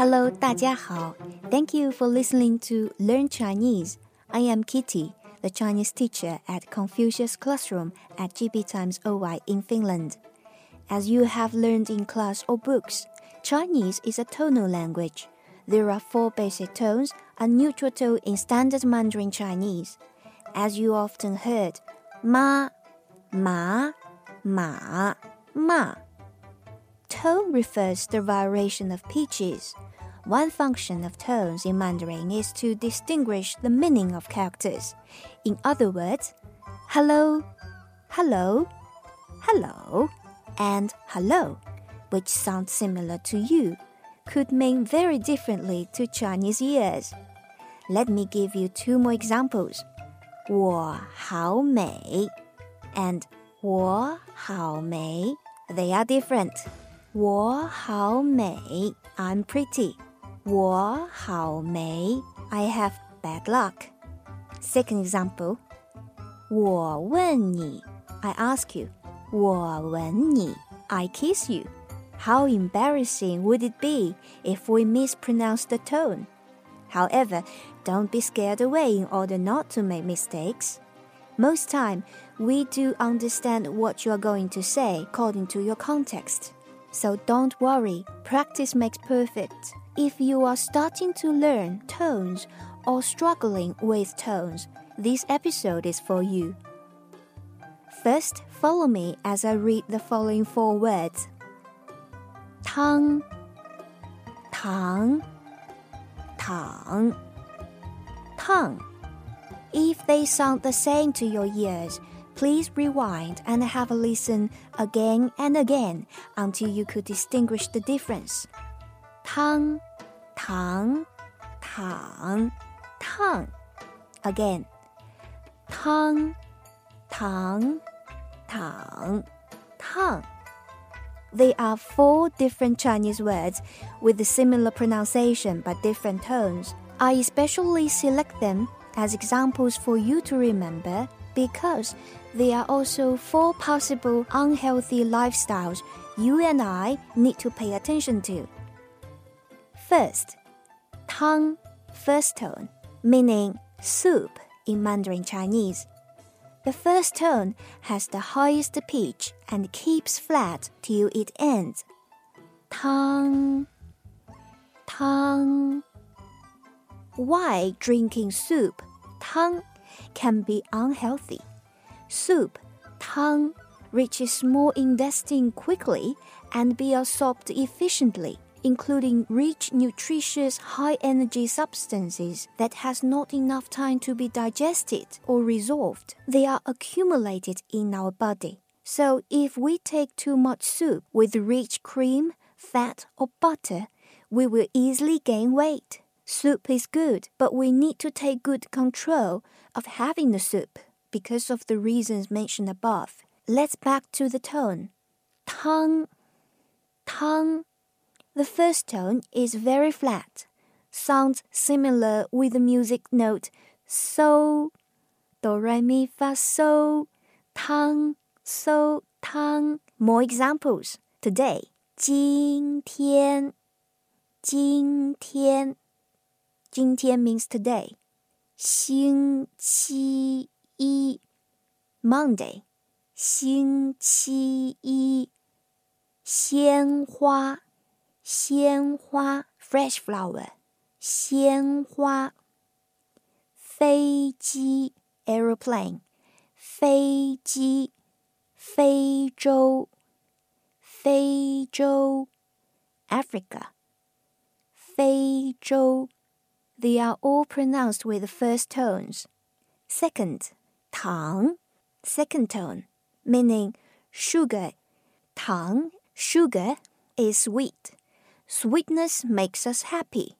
Hello，大家好。Thank you for listening to Learn Chinese. I am Kitty, the Chinese teacher at Confucius Classroom at GB Times OY in Finland. As you have learned in class or books, Chinese is a tonal language. There are four basic tones, a neutral tone in standard Mandarin Chinese. As you often heard, ma, ma, ma, ma. Tone refers to the variation of pitches. One function of tones in Mandarin is to distinguish the meaning of characters. In other words, hello, hello, hello, and hello, which sound similar to you, could mean very differently to Chinese ears. Let me give you two more examples. 我好美 and 我好美 they are different. 我好美 I'm pretty. 我好美 I have bad luck. Second example. 我问你 I ask you. 我吻你 I kiss you. How embarrassing would it be if we mispronounce the tone? However, don't be scared away in order not to make mistakes. Most time, we do understand what you are going to say according to your context. So don't worry, practice makes perfect. If you are starting to learn tones or struggling with tones, this episode is for you. First, follow me as I read the following four words. Tang, tang, tang, tang. If they sound the same to your ears, please rewind and have a listen again and again until you could distinguish the difference. Tang, tang, tang, tang. Again. Tang, tang, tang, tang. They are four different Chinese words with a similar pronunciation but different tones. I especially select them as examples for you to remember because there are also four possible unhealthy lifestyles you and I need to pay attention to. First, tang, first tone, meaning soup in Mandarin Chinese. The first tone has the highest pitch and keeps flat till it ends. Tang, tang. Why drinking soup, tang, can be unhealthy? Soup, tang, reaches small intestine quickly and be absorbed efficiently, including rich, nutritious, high-energy substances that has not enough time to be digested or resolved. They are accumulated in our body. So if we take too much soup with rich cream, fat, or butter, we will easily gain weight. Soup is good, but we need to take good control of having the soup because of the reasons mentioned above. Let's back to the tone. Tang. The first tone is very flat, sounds similar with the music note so, do re mi fa so, tang, so, tang. More examples today. 今天，今天。今天 means today. 星期一 Monday. 星期一鲜花 鲜花 fresh flower. 鲜花飞机 aeroplane. 飞机非洲非洲 Africa. 非洲 they are all pronounced with the first tones. Second, tang, second tone, meaning sugar. Tang, sugar, is sweet. Sweetness makes us happy.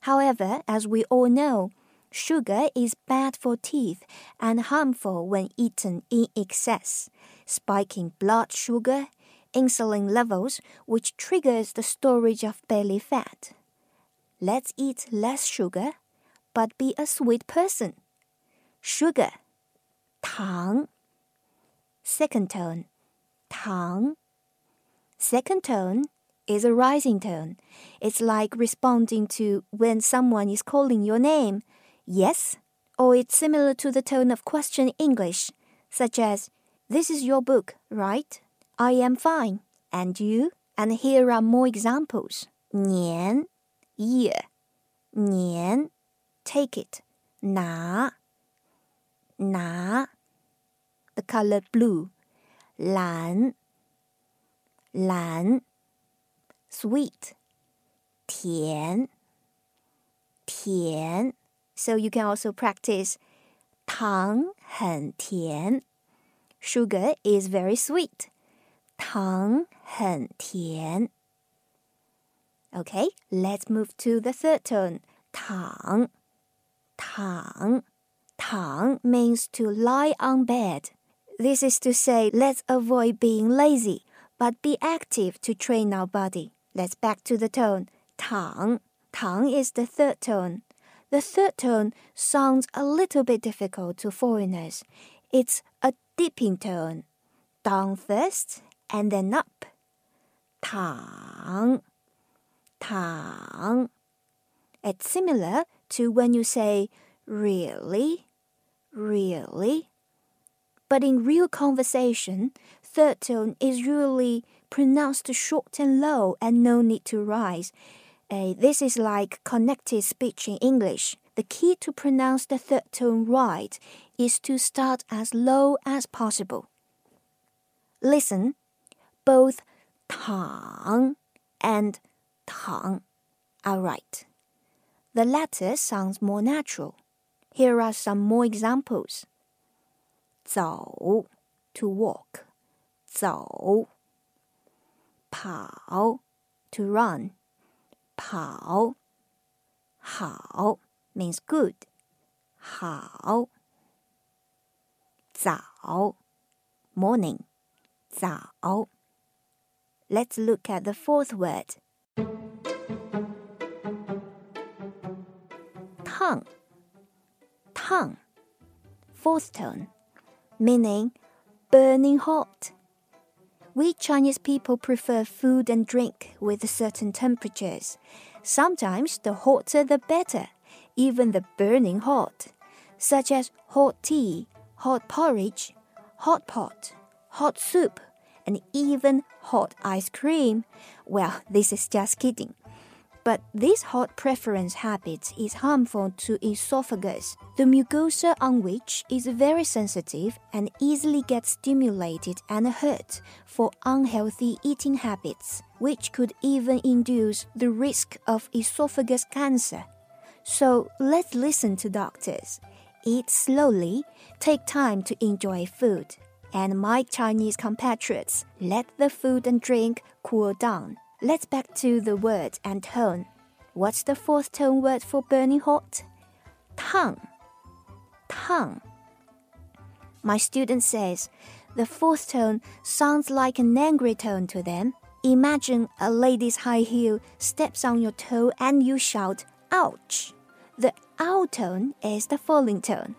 However, as we all know, sugar is bad for teeth and harmful when eaten in excess, spiking blood sugar, insulin levels, which triggers the storage of belly fat. Let's eat less sugar, but be a sweet person. Sugar, 糖. Second tone, 糖. Second tone is a rising tone. It's like responding to when someone is calling your name. Yes, or it's similar to the tone of question English, such as, This is your book, right? I am fine. And you? And here are more examples. 年 year 年 take it 拿拿 the color blue 蓝蓝 sweet 甜甜 so you can also practice 糖很甜 sugar is very sweet 糖很甜 Okay, let's move to the third tone. 躺躺躺 means to lie on bed. This is to say, let's avoid being lazy, but be active to train our body. Let's back to the tone. 躺 Tang is the third tone. The third tone sounds a little bit difficult to foreigners. It's a dipping tone. Down first and then up. Tang, tang. It's similar to when you say really, really. But in real conversation, third tone is usually pronounced short and low and no need to rise. Uh, this is like connected speech in English. The key to pronounce the third tone right is to start as low as possible. Listen, both tang and tang are right. The latter sounds more natural. Here are some more examples. 走 to walk. 走跑 to run. 跑好 means good. 好早 morning. 早 Let's look at the fourth word. Tongue. Tongue. Fourth tone, meaning burning hot. We Chinese people prefer food and drink with certain temperatures. Sometimes the hotter the better, even the burning hot, such as hot tea, hot porridge, hot pot, hot soup, and even hot ice cream. Well, this is just kidding. But this hot preference habit is harmful to esophagus. The mucosa on which is very sensitive and easily gets stimulated and hurt for unhealthy eating habits, which could even induce the risk of esophagus cancer. So let's listen to doctors. Eat slowly, take time to enjoy food. And my Chinese compatriots, let the food and drink cool down. Let's back to the word and tone. What's the fourth tone word for burning hot? Tongue. Tongue. My student says the fourth tone sounds like an angry tone to them. Imagine a lady's high heel steps on your toe and you shout, ouch. The ow tone is the falling tone.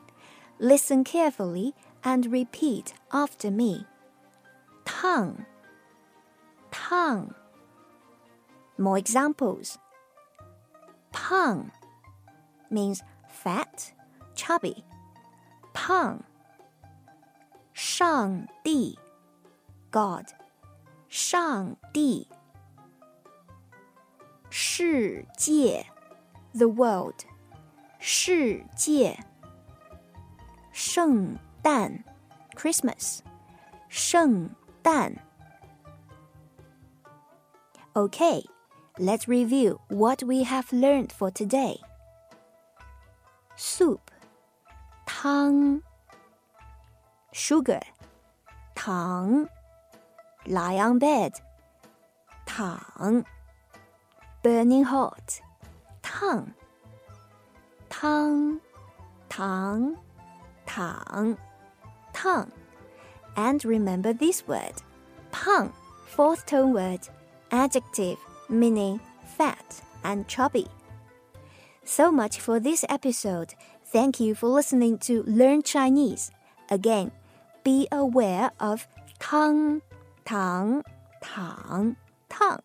Listen carefully and repeat after me. Tongue. Tongue. More examples. Pang means fat, chubby. Pang. Shang Di, God. Shang Di. Shi Jie, the world. Shi Jie. Sheng Dan, Christmas. Sheng Dan. Okay, let's review what we have learned for today. Soup, tang, sugar, tang, lie on bed, tang, burning hot, tang, tang, tang, tang, tang. And remember this word, pang, fourth tone word. Adjective meaning fat and chubby. So much for this episode. Thank you for listening to Learn Chinese. Again, be aware of tang, tang, tang, tang.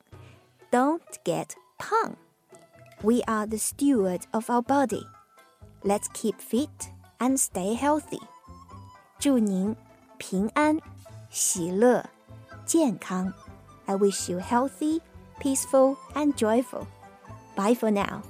don't get 胖。We are the steward of our body. Let's keep fit and stay healthy. 祝您平安、喜乐、健康。I wish you healthy, peaceful, and joyful. Bye for now.